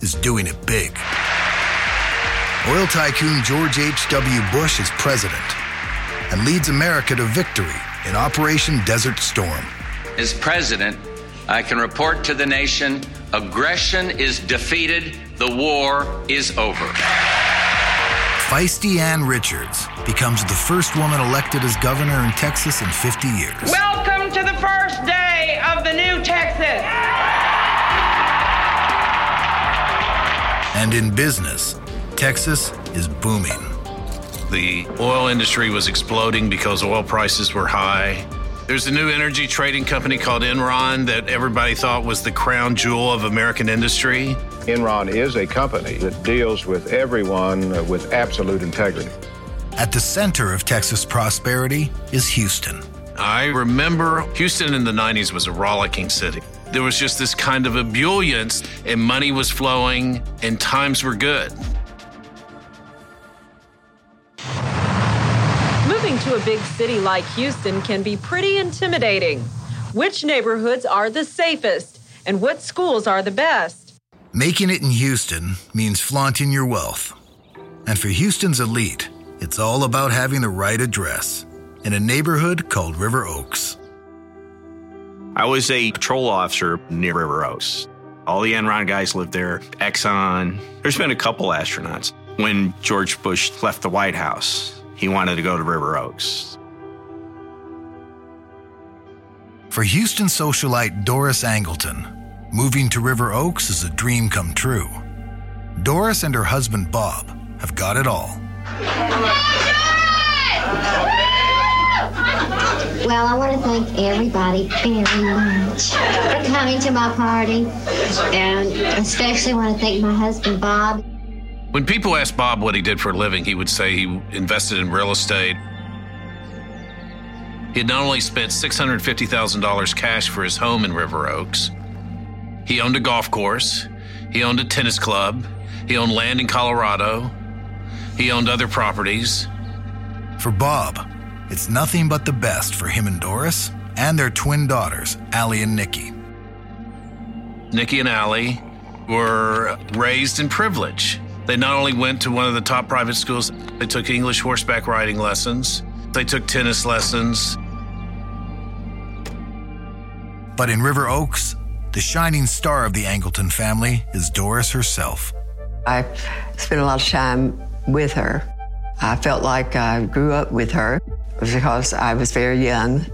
is doing it big. Oil tycoon George H.W. Bush is president and leads America to victory in Operation Desert Storm. As president, I can report to the nation aggression is defeated, the war is over. Feisty Ann Richards becomes the first woman elected as governor in Texas in 50 years. Welcome to the first day of the new Texas. And in business, Texas is booming. The oil industry was exploding because oil prices were high. There's a new energy trading company called Enron that everybody thought was the crown jewel of American industry. Enron is a company that deals with everyone with absolute integrity. At the center of Texas prosperity is Houston. I remember Houston in the 90s was a rollicking city. There was just this kind of ebullience, and money was flowing, and times were good. Moving to a big city like Houston can be pretty intimidating. Which neighborhoods are the safest, and what schools are the best? Making it in Houston means flaunting your wealth. And for Houston's elite, it's all about having the right address in a neighborhood called River Oaks. I was a patrol officer near River Oaks. All the Enron guys lived there, Exxon. There's been a couple astronauts. When George Bush left the White House, he wanted to go to River Oaks. For Houston socialite Doris Angleton, moving to River Oaks is a dream come true. Doris and her husband Bob have got it all. Well, I want to thank everybody very much for coming to my party, and especially want to thank my husband Bob. When people asked Bob what he did for a living, he would say he invested in real estate. He had not only spent $650,000 cash for his home in River Oaks, he owned a golf course, he owned a tennis club, he owned land in Colorado, he owned other properties. For Bob, it's nothing but the best for him and Doris and their twin daughters, Allie and Nikki. Nikki and Allie were raised in privilege. They not only went to one of the top private schools, they took English horseback riding lessons, they took tennis lessons. But in River Oaks, the shining star of the Angleton family is Doris herself. I spent a lot of time with her. I felt like I grew up with her because I was very young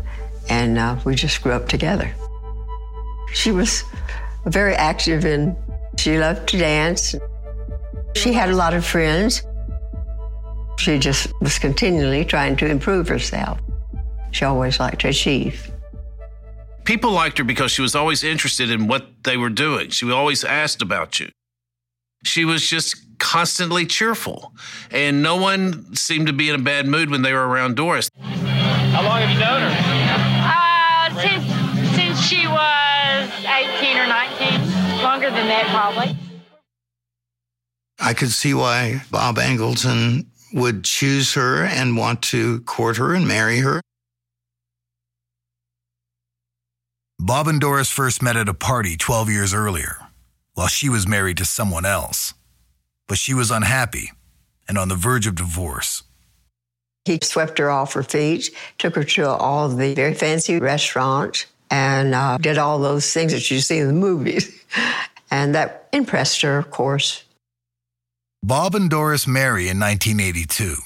and uh, we just grew up together. She was very active and she loved to dance. She had a lot of friends. She just was continually trying to improve herself. She always liked to achieve. People liked her because she was always interested in what they were doing. She always asked about you. She was just constantly cheerful, and no one seemed to be in a bad mood when they were around Doris. How long have you known her? Uh, since, since she was 18 or 19, longer than that, probably. I could see why Bob Angleton would choose her and want to court her and marry her. Bob and Doris first met at a party 12 years earlier, while she was married to someone else. But she was unhappy and on the verge of divorce. He swept her off her feet, took her to all the very fancy restaurants, and uh, did all those things that you see in the movies. and that impressed her, of course. Bob and Doris marry in 1982.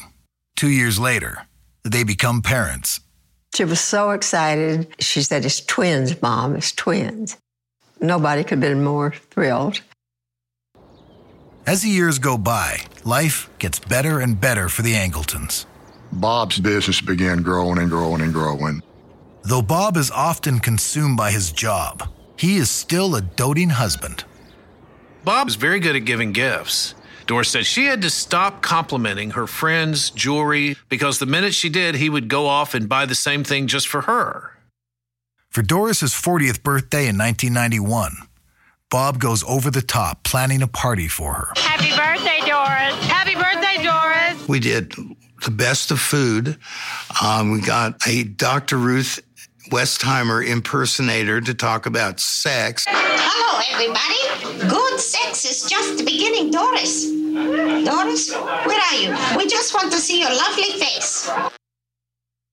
Two years later, they become parents. She was so excited. She said, It's twins, Mom, it's twins. Nobody could have been more thrilled. As the years go by, life gets better and better for the Angletons. Bob's business began growing and growing and growing. Though Bob is often consumed by his job, he is still a doting husband. Bob is very good at giving gifts. Doris said she had to stop complimenting her friends' jewelry because the minute she did, he would go off and buy the same thing just for her. For Doris's 40th birthday in 1991, Bob goes over the top planning a party for her. Happy birthday, Doris. Happy birthday, Doris. We did the best of food. Um, we got a Dr. Ruth Westheimer impersonator to talk about sex. Hello, everybody. Good sex is just the beginning, Doris. Doris, where are you? We just want to see your lovely face.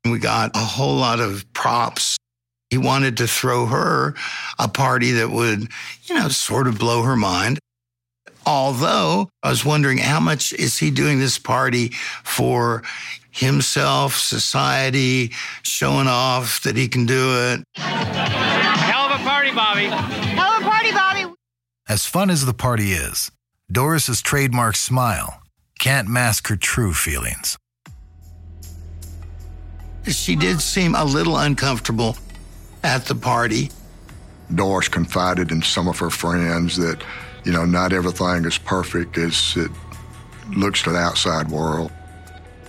We got a whole lot of props. He wanted to throw her a party that would, you know, sort of blow her mind. Although I was wondering how much is he doing this party for himself, society, showing off that he can do it. Hell of a party, Bobby. Hell of a party, Bobby. As fun as the party is, Doris's trademark smile can't mask her true feelings. She did seem a little uncomfortable at the party. Doris confided in some of her friends that, you know, not everything is perfect as it looks to the outside world.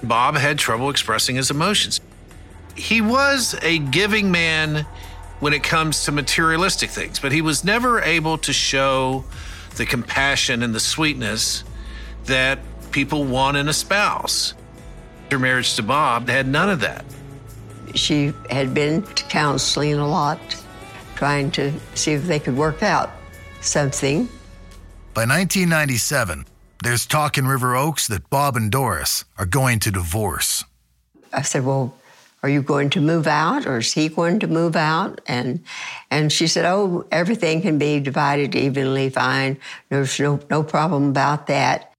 Bob had trouble expressing his emotions. He was a giving man when it comes to materialistic things, but he was never able to show the compassion and the sweetness that people want in a spouse. Her marriage to Bob had none of that. She had been to counseling a lot, trying to see if they could work out something. By 1997, there's talk in River Oaks that Bob and Doris are going to divorce. I said, Well, are you going to move out or is he going to move out? And and she said, Oh, everything can be divided evenly fine. There's no, no problem about that.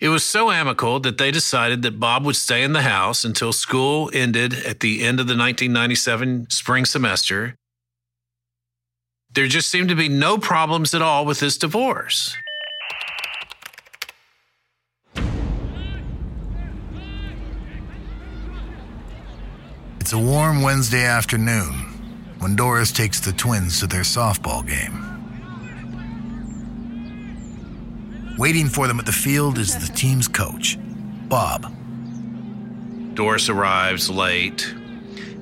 It was so amicable that they decided that Bob would stay in the house until school ended at the end of the 1997 spring semester. There just seemed to be no problems at all with this divorce. It's a warm Wednesday afternoon when Doris takes the twins to their softball game. Waiting for them at the field is the team's coach, Bob. Doris arrives late,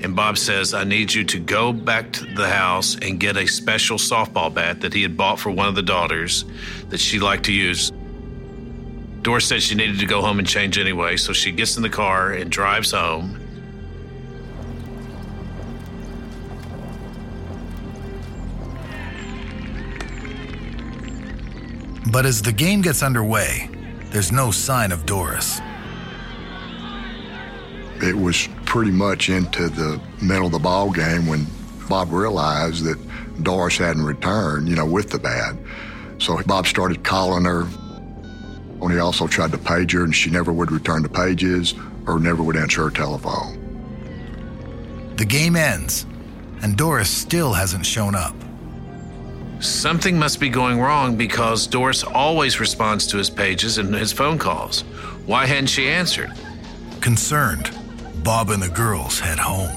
and Bob says, I need you to go back to the house and get a special softball bat that he had bought for one of the daughters that she liked to use. Doris said she needed to go home and change anyway, so she gets in the car and drives home. But as the game gets underway, there's no sign of Doris. It was pretty much into the middle of the ball game when Bob realized that Doris hadn't returned, you know, with the bat. So Bob started calling her. And he also tried to page her, and she never would return the pages or never would answer her telephone. The game ends, and Doris still hasn't shown up. Something must be going wrong because Doris always responds to his pages and his phone calls. Why hadn't she answered? Concerned, Bob and the girls head home.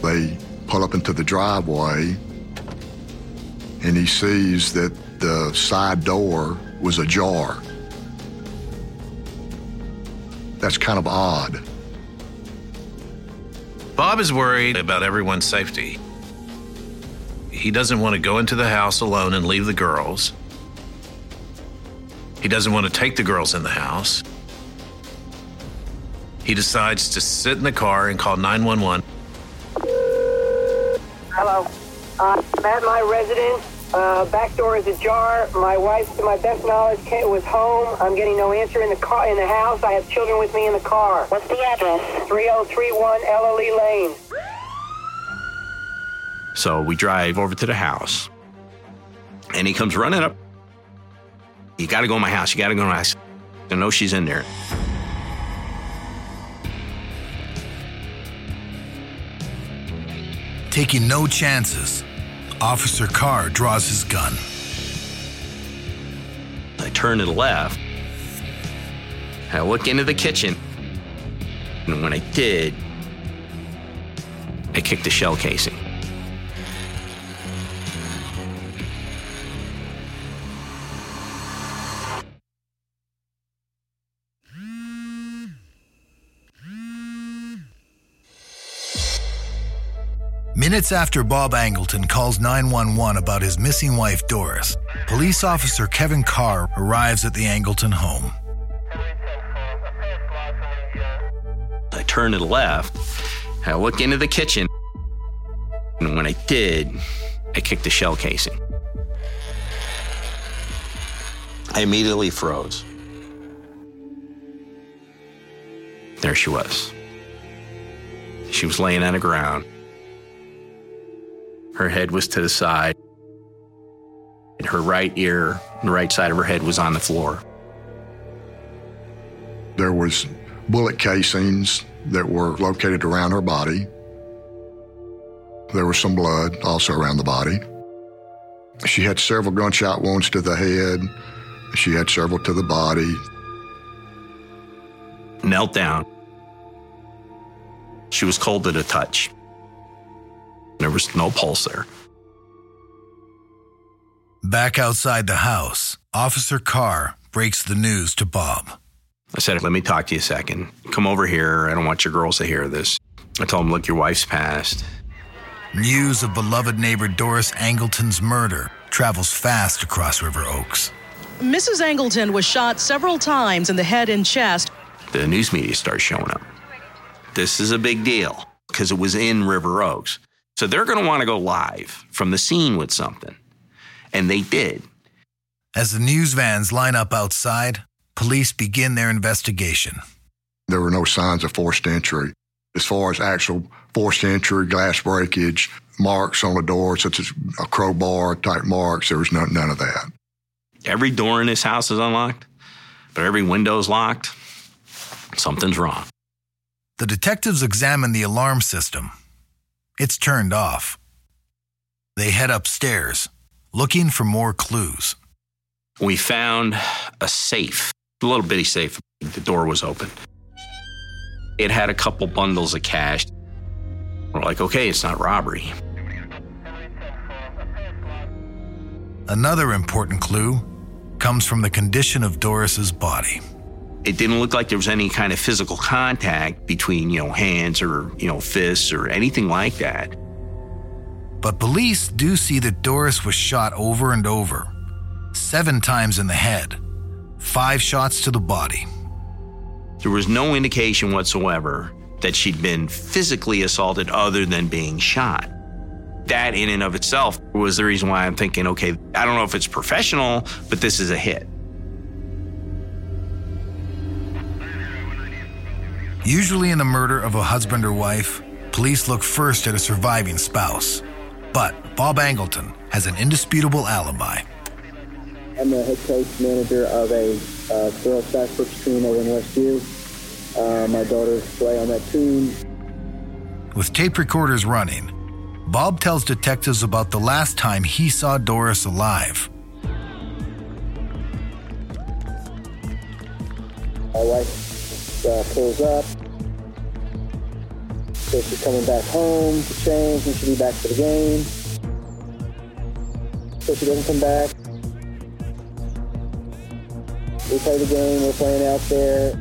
They pull up into the driveway, and he sees that the side door was ajar. That's kind of odd. Bob is worried about everyone's safety. He doesn't want to go into the house alone and leave the girls. He doesn't want to take the girls in the house. He decides to sit in the car and call 911. Hello. Uh, I'm at my residence. Uh, back door is ajar. My wife, to my best knowledge, ca- was home. I'm getting no answer in the car in the house. I have children with me in the car. What's the address? 3031 Ella Lee Lane. So we drive over to the house, and he comes running up. You got to go in my house. You got to go in my house. I know she's in there. Taking no chances, Officer Carr draws his gun. I turn to the left. I look into the kitchen. And when I did, I kicked the shell casing. Minutes after Bob Angleton calls 911 about his missing wife, Doris, police officer Kevin Carr arrives at the Angleton home. I turn to the left. I look into the kitchen. And when I did, I kicked the shell casing. I immediately froze. There she was. She was laying on the ground. Her head was to the side, and her right ear, the right side of her head was on the floor. There was bullet casings that were located around her body. There was some blood also around the body. She had several gunshot wounds to the head. She had several to the body. Knelt down. She was cold to the touch. There was no pulse there. Back outside the house, Officer Carr breaks the news to Bob. I said, Let me talk to you a second. Come over here. I don't want your girls to hear this. I told him, Look, your wife's passed. News of beloved neighbor Doris Angleton's murder travels fast across River Oaks. Mrs. Angleton was shot several times in the head and chest. The news media starts showing up. This is a big deal because it was in River Oaks. So they're going to want to go live from the scene with something. And they did. As the news vans line up outside, police begin their investigation. There were no signs of forced entry. As far as actual forced entry, glass breakage, marks on the door, such as a crowbar type marks, there was none, none of that. Every door in this house is unlocked, but every window is locked. Something's wrong. The detectives examine the alarm system. It's turned off. They head upstairs, looking for more clues. We found a safe, a little bitty safe. The door was open. It had a couple bundles of cash. We're like, okay, it's not robbery. Another important clue comes from the condition of Doris's body. It didn't look like there was any kind of physical contact between, you know, hands or, you know, fists or anything like that. But police do see that Doris was shot over and over, seven times in the head, five shots to the body. There was no indication whatsoever that she'd been physically assaulted other than being shot. That, in and of itself, was the reason why I'm thinking, okay, I don't know if it's professional, but this is a hit. Usually, in the murder of a husband or wife, police look first at a surviving spouse. But Bob Angleton has an indisputable alibi. I'm the head coach manager of a uh, girls basketball team over in Westview. Uh, my daughters play on that team. With tape recorders running, Bob tells detectives about the last time he saw Doris alive. My wife uh, pulls up. So she's coming back home to change and she'll be back for the game. So she doesn't come back. We play the game, we're playing out there.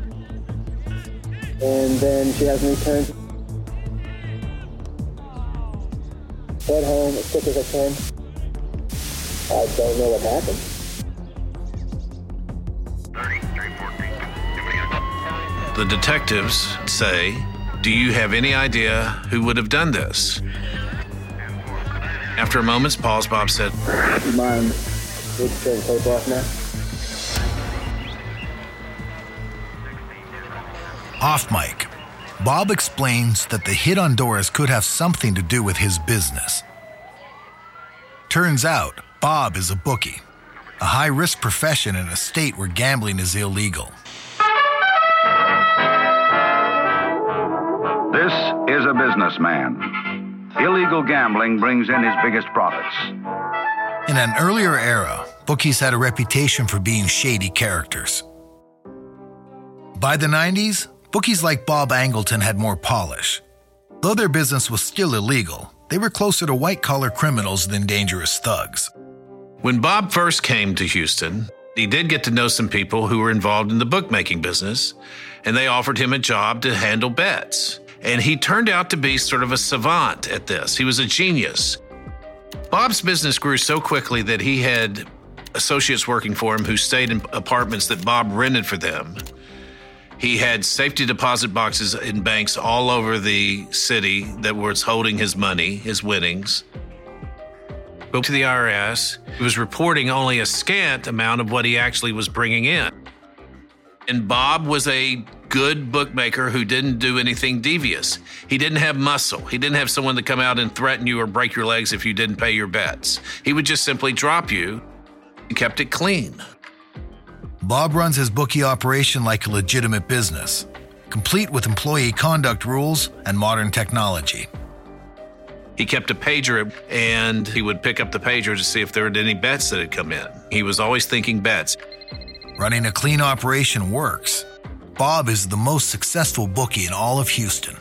And then she hasn't returned. head home as quick as I can. I don't know what happened. The detectives say, Do you have any idea who would have done this? After a moment's pause, Bob said, You mind we the tape off now? Off mic, Bob explains that the hit on Doris could have something to do with his business. Turns out, Bob is a bookie, a high risk profession in a state where gambling is illegal. This is a businessman. Illegal gambling brings in his biggest profits. In an earlier era, bookies had a reputation for being shady characters. By the 90s, bookies like Bob Angleton had more polish. Though their business was still illegal, they were closer to white collar criminals than dangerous thugs. When Bob first came to Houston, he did get to know some people who were involved in the bookmaking business, and they offered him a job to handle bets. And he turned out to be sort of a savant at this. He was a genius. Bob's business grew so quickly that he had associates working for him who stayed in apartments that Bob rented for them. He had safety deposit boxes in banks all over the city that was holding his money, his winnings. Spoke to the IRS. He was reporting only a scant amount of what he actually was bringing in. And Bob was a good bookmaker who didn't do anything devious. He didn't have muscle. He didn't have someone to come out and threaten you or break your legs if you didn't pay your bets. He would just simply drop you and kept it clean. Bob runs his bookie operation like a legitimate business, complete with employee conduct rules and modern technology. He kept a pager and he would pick up the pager to see if there were any bets that had come in. He was always thinking bets. Running a clean operation works. Bob is the most successful bookie in all of Houston.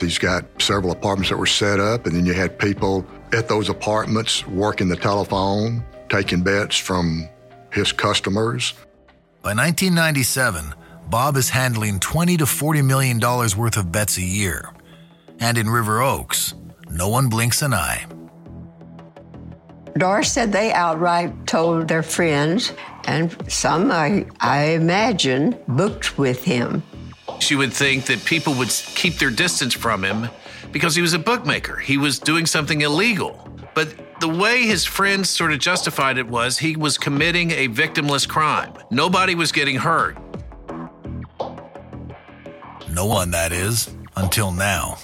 He's got several apartments that were set up, and then you had people at those apartments working the telephone, taking bets from his customers. By 1997, Bob is handling 20 to 40 million dollars worth of bets a year. And in River Oaks, no one blinks an eye. Doris said they outright told their friends, and some, I, I imagine, booked with him. She would think that people would keep their distance from him because he was a bookmaker. He was doing something illegal. But the way his friends sort of justified it was he was committing a victimless crime. Nobody was getting hurt. No one, that is, until now.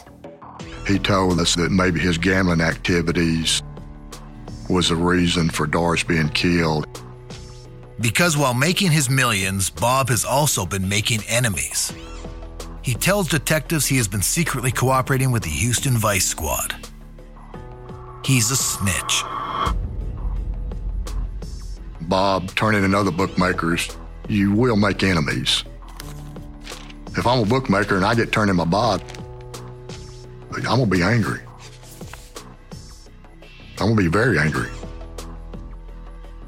He told us that maybe his gambling activities was the reason for Doris being killed. Because while making his millions, Bob has also been making enemies. He tells detectives he has been secretly cooperating with the Houston Vice Squad. He's a snitch. Bob turning in other bookmakers, you will make enemies. If I'm a bookmaker and I get turned in my Bob, I'm gonna be angry. I'm gonna be very angry.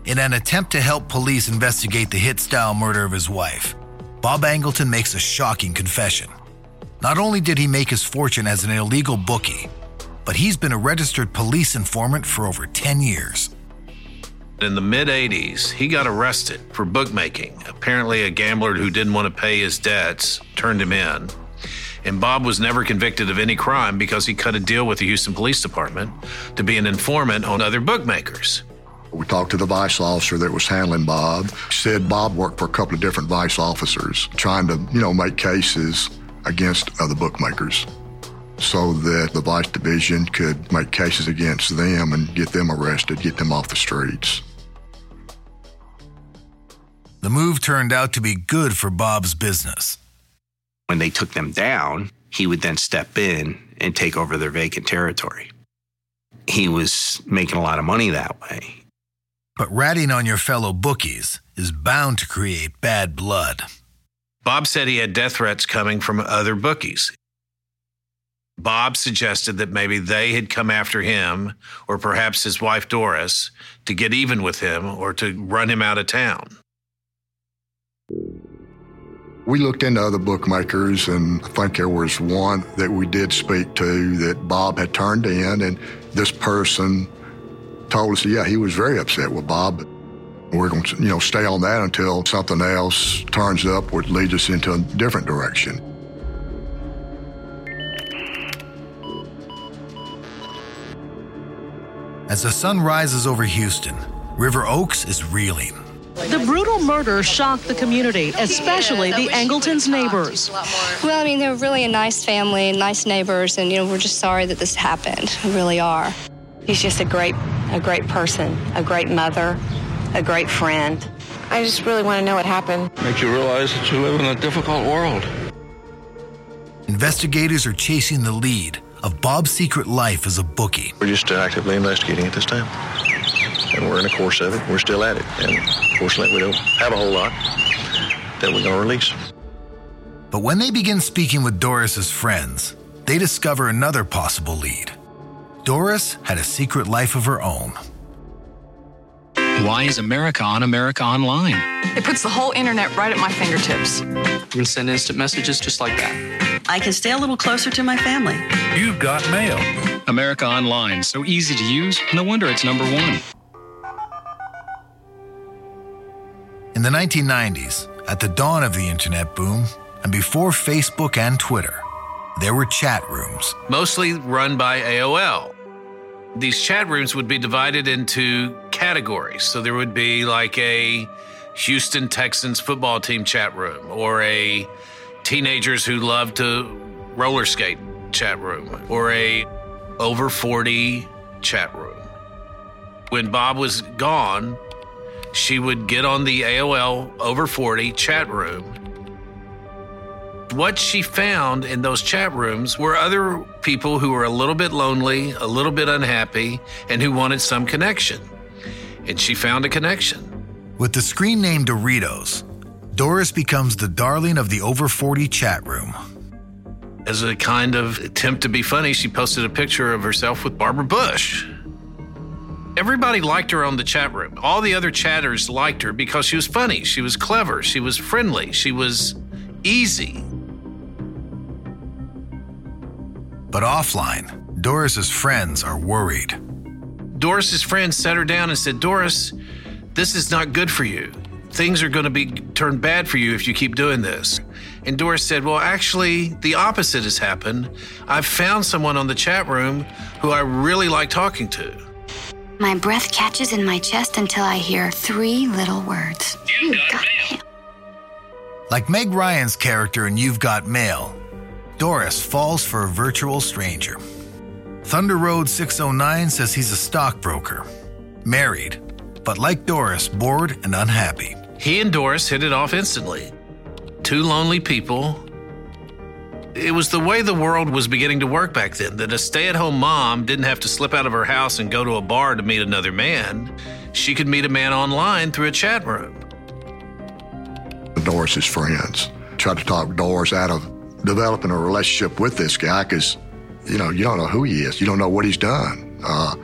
In an attempt to help police investigate the hit style murder of his wife, Bob Angleton makes a shocking confession. Not only did he make his fortune as an illegal bookie, but he's been a registered police informant for over 10 years. In the mid 80s, he got arrested for bookmaking. Apparently, a gambler who didn't want to pay his debts turned him in. And Bob was never convicted of any crime because he cut a deal with the Houston Police Department to be an informant on other bookmakers. We talked to the vice officer that was handling Bob. Said Bob worked for a couple of different vice officers trying to, you know, make cases against other bookmakers so that the vice division could make cases against them and get them arrested, get them off the streets. The move turned out to be good for Bob's business. When they took them down, he would then step in and take over their vacant territory. He was making a lot of money that way. But ratting on your fellow bookies is bound to create bad blood. Bob said he had death threats coming from other bookies. Bob suggested that maybe they had come after him, or perhaps his wife Doris, to get even with him or to run him out of town. We looked into other bookmakers, and I think there was one that we did speak to that Bob had turned in, and This person told us, yeah, he was very upset with Bob. We're going to, you know, stay on that until something else turns up which leads us into a different direction. As the sun rises over Houston, River Oaks is reeling. The brutal murder shocked the community, especially the Angletons' neighbors. Well, I mean, they're really a nice family, nice neighbors, and you know, we're just sorry that this happened. We really are. He's just a great, a great person, a great mother, a great friend. I just really want to know what happened. Makes you realize that you live in a difficult world. Investigators are chasing the lead of Bob's secret life as a bookie. We're just actively investigating at this time. And we're in the course of it. We're still at it. And fortunately, we don't have a whole lot that we're going to release. But when they begin speaking with Doris's friends, they discover another possible lead. Doris had a secret life of her own. Why is America on America Online? It puts the whole internet right at my fingertips. You can send instant messages just like that. I can stay a little closer to my family. You've got mail. America Online, so easy to use. No wonder it's number one. In the 1990s, at the dawn of the internet boom, and before Facebook and Twitter, there were chat rooms. Mostly run by AOL. These chat rooms would be divided into categories. So there would be like a Houston Texans football team chat room or a teenagers who love to roller skate chat room or a over 40 chat room. When Bob was gone, she would get on the AOL over 40 chat room. What she found in those chat rooms were other people who were a little bit lonely, a little bit unhappy, and who wanted some connection. And she found a connection. With the screen name Doritos, Doris becomes the darling of the over 40 chat room. As a kind of attempt to be funny, she posted a picture of herself with Barbara Bush. Everybody liked her on the chat room. All the other chatters liked her because she was funny, she was clever, she was friendly, she was easy. But offline, Doris's friends are worried. Doris's friends sat her down and said, Doris, this is not good for you. Things are going to be turned bad for you if you keep doing this. And Doris said, Well, actually, the opposite has happened. I've found someone on the chat room who I really like talking to. My breath catches in my chest until I hear three little words. You got mail. Like Meg Ryan's character in You've Got Mail, Doris falls for a virtual stranger. Thunder Road 609 says he's a stockbroker, married, but like Doris, bored and unhappy. He and Doris hit it off instantly. Two lonely people. It was the way the world was beginning to work back then that a stay at home mom didn't have to slip out of her house and go to a bar to meet another man. She could meet a man online through a chat room. Doris's friends tried to talk Doris out of developing a relationship with this guy because, you know, you don't know who he is. You don't know what he's done. Uh,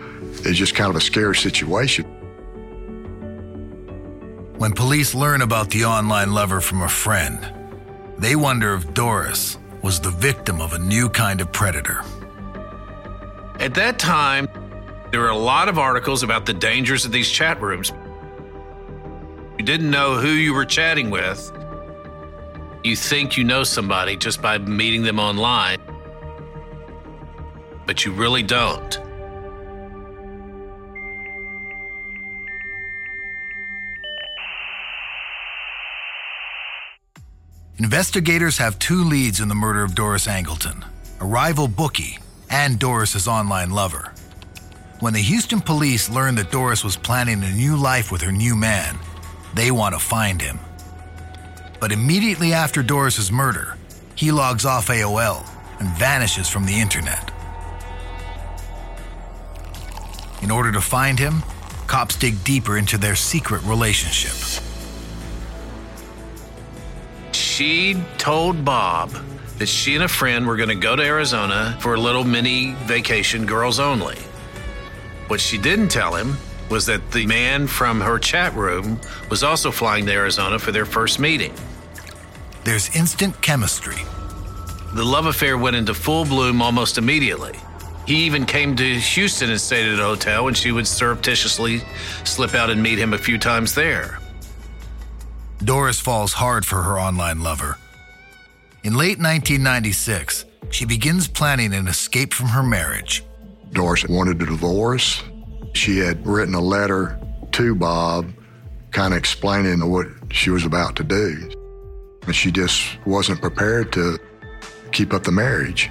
it's just kind of a scary situation. When police learn about the online lover from a friend, they wonder if Doris was the victim of a new kind of predator. At that time, there were a lot of articles about the dangers of these chat rooms. You didn't know who you were chatting with. You think you know somebody just by meeting them online, but you really don't. Investigators have two leads in the murder of Doris Angleton a rival bookie and Doris's online lover. When the Houston police learn that Doris was planning a new life with her new man, they want to find him. But immediately after Doris's murder, he logs off AOL and vanishes from the internet. In order to find him, cops dig deeper into their secret relationship. She told Bob that she and a friend were going to go to Arizona for a little mini vacation, girls only. What she didn't tell him was that the man from her chat room was also flying to Arizona for their first meeting. There's instant chemistry. The love affair went into full bloom almost immediately. He even came to Houston and stayed at a hotel, and she would surreptitiously slip out and meet him a few times there. Doris falls hard for her online lover. In late 1996, she begins planning an escape from her marriage. Doris wanted a divorce. She had written a letter to Bob, kind of explaining what she was about to do. And she just wasn't prepared to keep up the marriage.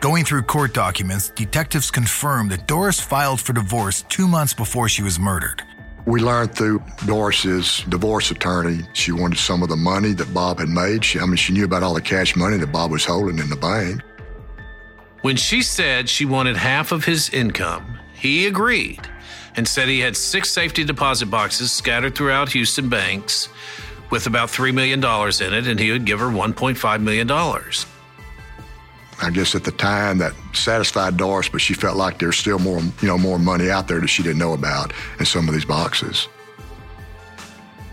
Going through court documents, detectives confirmed that Doris filed for divorce two months before she was murdered. We learned through Doris's divorce attorney she wanted some of the money that Bob had made. She, I mean, she knew about all the cash money that Bob was holding in the bank. When she said she wanted half of his income, he agreed and said he had six safety deposit boxes scattered throughout Houston banks with about $3 million in it, and he would give her $1.5 million. I guess at the time that satisfied Doris, but she felt like there's still more, you know, more money out there that she didn't know about in some of these boxes.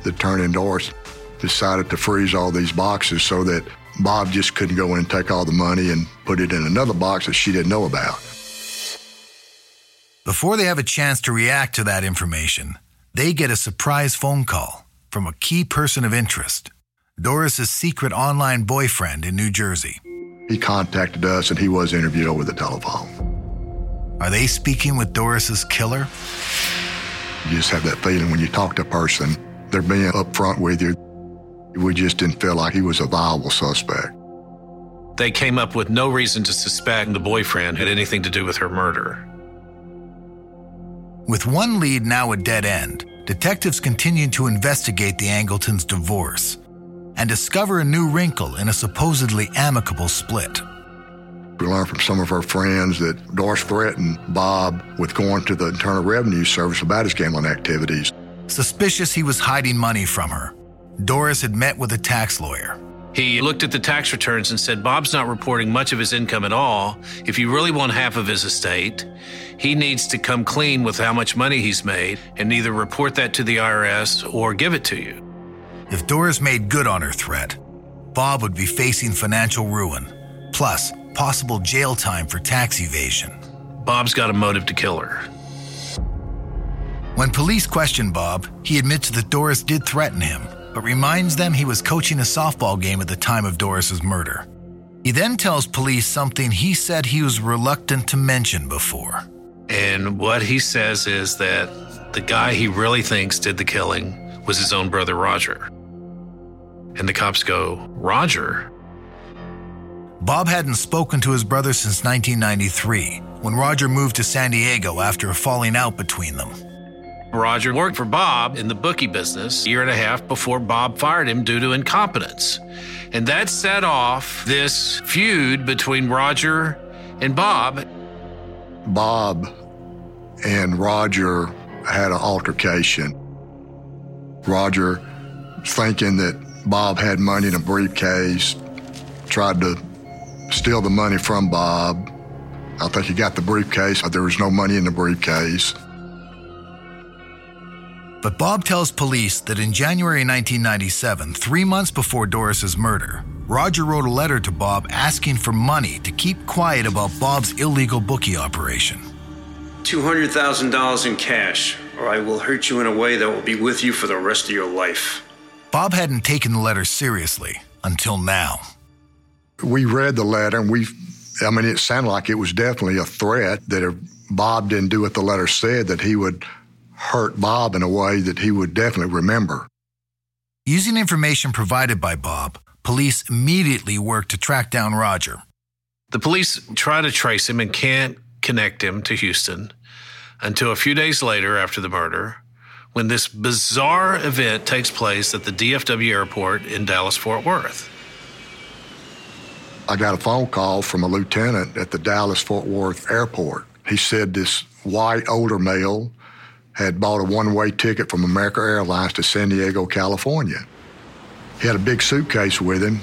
The attorney Doris decided to freeze all these boxes so that Bob just couldn't go in and take all the money and put it in another box that she didn't know about. Before they have a chance to react to that information, they get a surprise phone call from a key person of interest Doris's secret online boyfriend in New Jersey. He contacted us and he was interviewed over the telephone. Are they speaking with Doris's killer? You just have that feeling when you talk to a person, they're being upfront with you. We just didn't feel like he was a viable suspect. They came up with no reason to suspect the boyfriend had anything to do with her murder. With one lead now a dead end, detectives continued to investigate the Angletons' divorce and discover a new wrinkle in a supposedly amicable split. We learned from some of our friends that Doris threatened Bob with going to the Internal Revenue Service about his gambling activities. Suspicious he was hiding money from her, Doris had met with a tax lawyer. He looked at the tax returns and said, Bob's not reporting much of his income at all. If you really want half of his estate, he needs to come clean with how much money he's made and either report that to the IRS or give it to you. If Doris made good on her threat, Bob would be facing financial ruin, plus possible jail time for tax evasion. Bob's got a motive to kill her. When police question Bob, he admits that Doris did threaten him, but reminds them he was coaching a softball game at the time of Doris's murder. He then tells police something he said he was reluctant to mention before. And what he says is that the guy he really thinks did the killing was his own brother Roger. And the cops go, Roger? Bob hadn't spoken to his brother since 1993, when Roger moved to San Diego after a falling out between them. Roger worked for Bob in the bookie business a year and a half before Bob fired him due to incompetence. And that set off this feud between Roger and Bob. Bob and Roger had an altercation. Roger, thinking that Bob had money in a briefcase, tried to steal the money from Bob. I think he got the briefcase, but there was no money in the briefcase. But Bob tells police that in January 1997, three months before Doris's murder, Roger wrote a letter to Bob asking for money to keep quiet about Bob's illegal bookie operation. $200,000 in cash, or I will hurt you in a way that will be with you for the rest of your life. Bob hadn't taken the letter seriously until now. We read the letter and we, I mean, it sounded like it was definitely a threat that if Bob didn't do what the letter said, that he would hurt Bob in a way that he would definitely remember. Using information provided by Bob, police immediately worked to track down Roger. The police try to trace him and can't connect him to Houston until a few days later after the murder when this bizarre event takes place at the DFW airport in Dallas Fort Worth. I got a phone call from a lieutenant at the Dallas Fort Worth airport. He said this white older male had bought a one way ticket from American Airlines to San Diego, California. He had a big suitcase with him.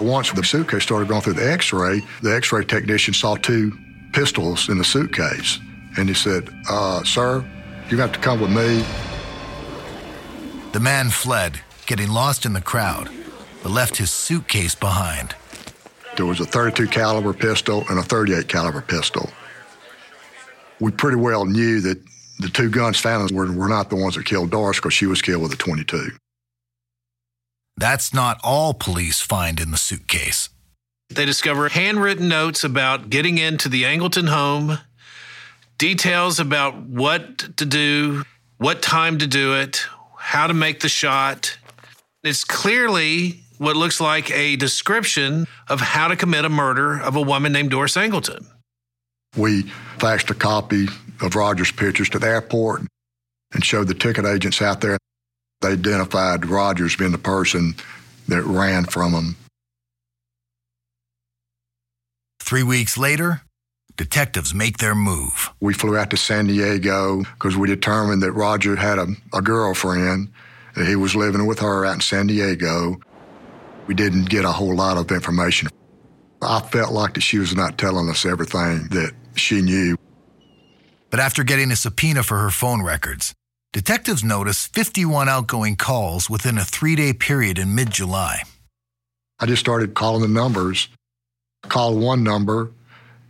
Once the suitcase started going through the x ray, the x ray technician saw two pistols in the suitcase. And he said, uh, Sir, you have to come with me. The man fled, getting lost in the crowd, but left his suitcase behind. There was a 32 caliber pistol and a 38 caliber pistol. We pretty well knew that the two guns found were, were not the ones that killed Doris because she was killed with a 22. That's not all police find in the suitcase. They discover handwritten notes about getting into the Angleton home, details about what to do, what time to do it, how to make the shot. It's clearly what looks like a description of how to commit a murder of a woman named Doris Angleton. We faxed a copy of Roger's pictures to the airport and showed the ticket agents out there. They identified Rogers being the person that ran from them. Three weeks later, detectives make their move. We flew out to San Diego because we determined that Roger had a, a girlfriend, that he was living with her out in San Diego. We didn't get a whole lot of information. I felt like that she was not telling us everything that she knew. But after getting a subpoena for her phone records, detectives noticed 51 outgoing calls within a three day period in mid July. I just started calling the numbers. called one number,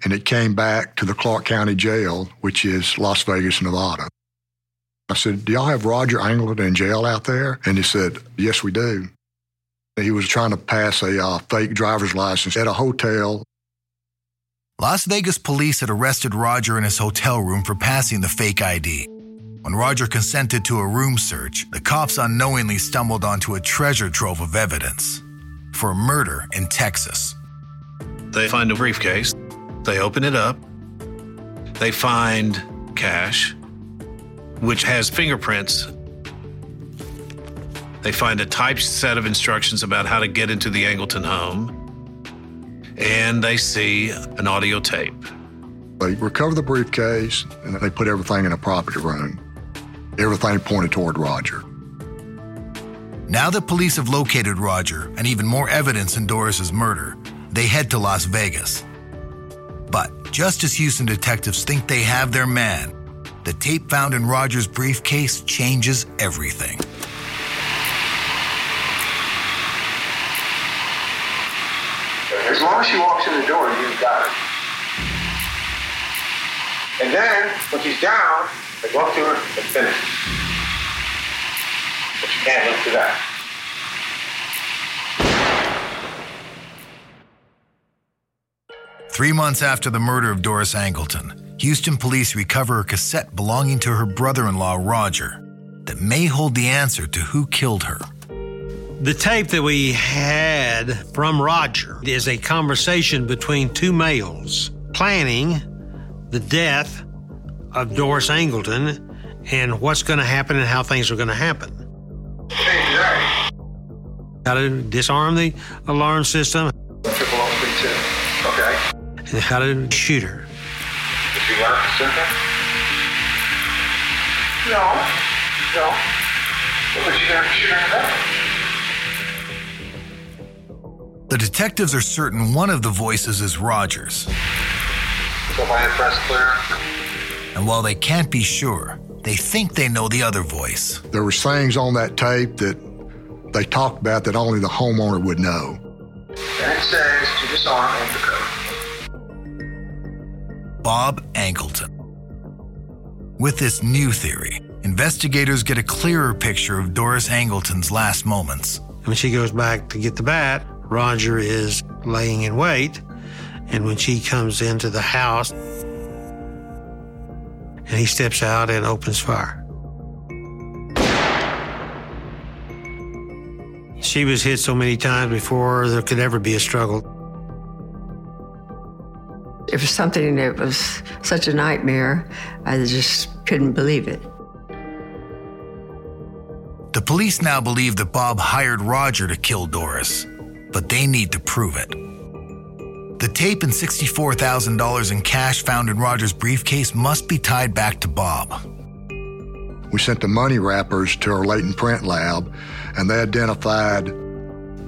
and it came back to the Clark County Jail, which is Las Vegas, Nevada. I said, Do y'all have Roger Angleton in jail out there? And he said, Yes, we do. He was trying to pass a uh, fake driver's license at a hotel. Las Vegas police had arrested Roger in his hotel room for passing the fake ID. When Roger consented to a room search, the cops unknowingly stumbled onto a treasure trove of evidence for a murder in Texas. They find a briefcase, they open it up, they find cash, which has fingerprints. They find a typed set of instructions about how to get into the Angleton home, and they see an audio tape. They recover the briefcase and they put everything in a property room. Everything pointed toward Roger. Now that police have located Roger and even more evidence in Doris's murder, they head to Las Vegas. But just as Houston detectives think they have their man, the tape found in Roger's briefcase changes everything. As long as she walks in the door, you've got her. And then, when she's down, they go up to her and finish. But you can't look to that. Three months after the murder of Doris Angleton, Houston police recover a cassette belonging to her brother in law, Roger, that may hold the answer to who killed her. The tape that we had from Roger is a conversation between two males planning the death of Doris Angleton and what's going to happen and how things are going to happen. How to disarm the alarm system. How to shoot her. Did you want to? No. No. Well, but you have to shoot her in the detectives are certain one of the voices is Roger's. So if I press clear. And while they can't be sure, they think they know the other voice. There were things on that tape that they talked about that only the homeowner would know. And it says to disarm and to code. Bob Angleton. With this new theory, investigators get a clearer picture of Doris Angleton's last moments. When she goes back to get the bat, Roger is laying in wait. And when she comes into the house, and he steps out and opens fire. She was hit so many times before there could ever be a struggle. It was something that was such a nightmare, I just couldn't believe it. The police now believe that Bob hired Roger to kill Doris, but they need to prove it. The tape and $64,000 in cash found in Roger's briefcase must be tied back to Bob. We sent the money wrappers to our latent print lab, and they identified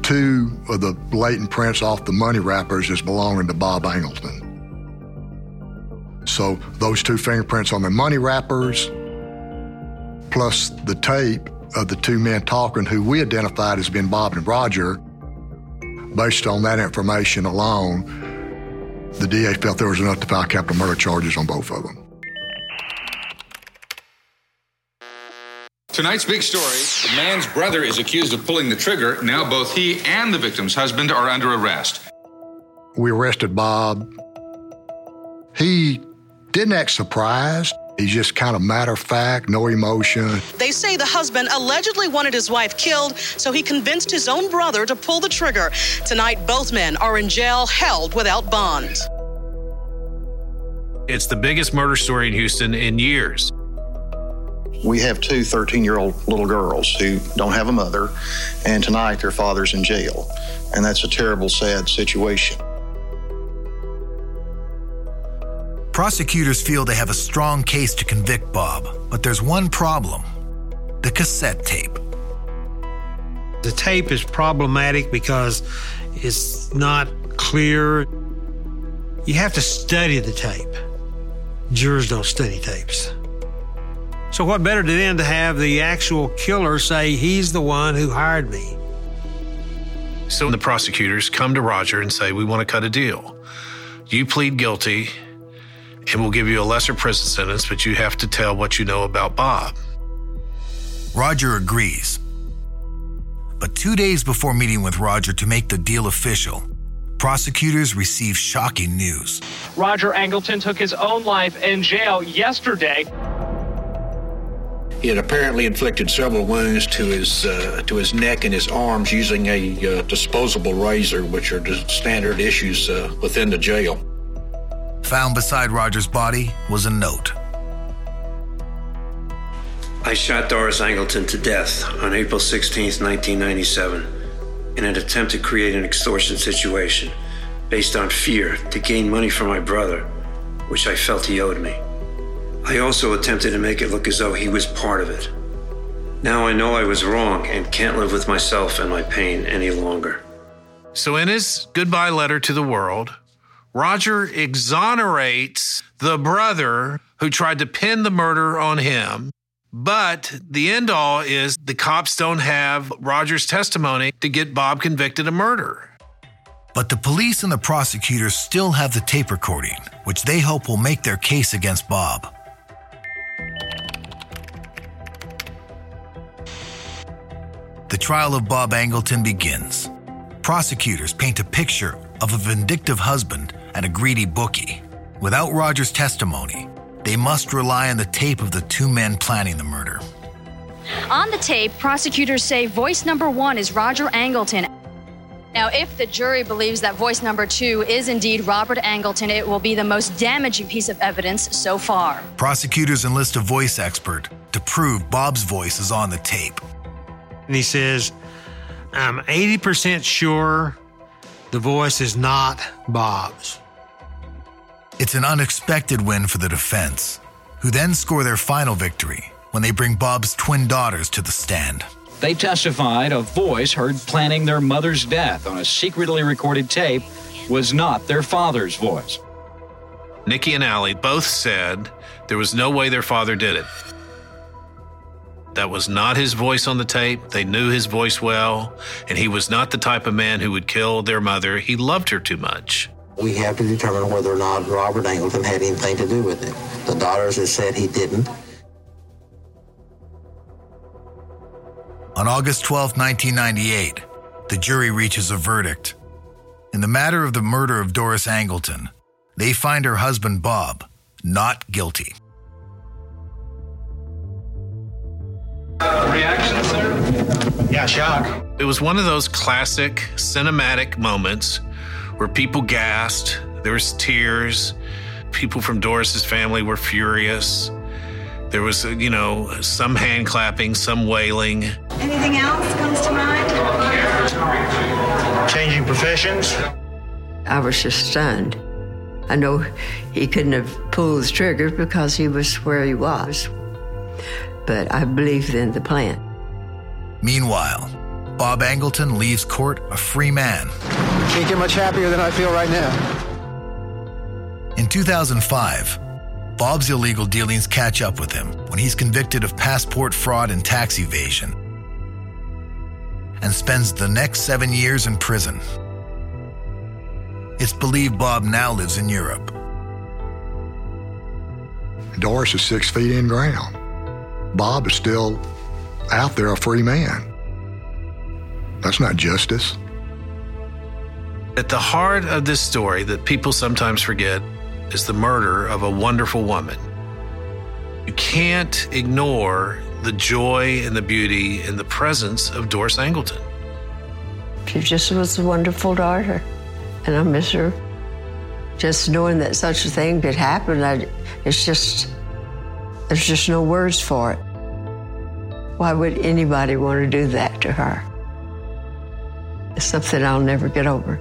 two of the latent prints off the money wrappers as belonging to Bob Angleton. So those two fingerprints on the money wrappers, plus the tape of the two men talking who we identified as being Bob and Roger, Based on that information alone, the DA felt there was enough to file capital murder charges on both of them. Tonight's big story the man's brother is accused of pulling the trigger. Now, both he and the victim's husband are under arrest. We arrested Bob. He didn't act surprised. He's just kind of matter of fact, no emotion. They say the husband allegedly wanted his wife killed, so he convinced his own brother to pull the trigger. Tonight, both men are in jail, held without bond. It's the biggest murder story in Houston in years. We have two 13 year old little girls who don't have a mother, and tonight their father's in jail. And that's a terrible, sad situation. Prosecutors feel they have a strong case to convict Bob, but there's one problem the cassette tape. The tape is problematic because it's not clear. You have to study the tape. Jurors don't study tapes. So, what better than to have the actual killer say he's the one who hired me? So the prosecutors come to Roger and say, We want to cut a deal. You plead guilty, and we'll give you a lesser prison sentence, but you have to tell what you know about Bob. Roger agrees. But two days before meeting with Roger to make the deal official, prosecutors receive shocking news. Roger Angleton took his own life in jail yesterday. He had apparently inflicted several wounds to his uh, to his neck and his arms using a uh, disposable razor, which are just standard issues uh, within the jail. Found beside Roger's body was a note. I shot Doris Angleton to death on April 16, 1997, in an attempt to create an extortion situation based on fear to gain money from my brother, which I felt he owed me. I also attempted to make it look as though he was part of it. Now I know I was wrong and can't live with myself and my pain any longer. So, in his goodbye letter to the world, Roger exonerates the brother who tried to pin the murder on him. But the end all is the cops don't have Roger's testimony to get Bob convicted of murder. But the police and the prosecutors still have the tape recording, which they hope will make their case against Bob. The trial of Bob Angleton begins. Prosecutors paint a picture of a vindictive husband and a greedy bookie. Without Roger's testimony, they must rely on the tape of the two men planning the murder. On the tape, prosecutors say voice number one is Roger Angleton. Now, if the jury believes that voice number two is indeed Robert Angleton, it will be the most damaging piece of evidence so far. Prosecutors enlist a voice expert to prove Bob's voice is on the tape. And he says, I'm 80% sure the voice is not Bob's. It's an unexpected win for the defense, who then score their final victory when they bring Bob's twin daughters to the stand. They testified a voice heard planning their mother's death on a secretly recorded tape was not their father's voice. Nikki and Allie both said there was no way their father did it. That was not his voice on the tape. They knew his voice well, and he was not the type of man who would kill their mother. He loved her too much. We have to determine whether or not Robert Angleton had anything to do with it. The daughters have said he didn't. On August 12, 1998, the jury reaches a verdict. In the matter of the murder of Doris Angleton, they find her husband Bob not guilty. Reaction, sir? Yeah, shock. It was one of those classic cinematic moments where people gasped, there was tears, people from Doris's family were furious. There was, you know, some hand clapping, some wailing. Anything else comes to mind? Changing professions? I was just stunned. I know he couldn't have pulled the trigger because he was where he was, but I believed in the plan. Meanwhile, Bob Angleton leaves court a free man. Can't get much happier than I feel right now. In 2005, Bob's illegal dealings catch up with him when he's convicted of passport fraud and tax evasion and spends the next seven years in prison. It's believed Bob now lives in Europe. Doris is six feet in ground. Bob is still out there a free man. That's not justice. At the heart of this story that people sometimes forget is the murder of a wonderful woman. You can't ignore the joy and the beauty and the presence of Doris Angleton. She just was a wonderful daughter, and I miss her. Just knowing that such a thing could happen, I, it's just, there's just no words for it. Why would anybody want to do that to her? It's something I'll never get over.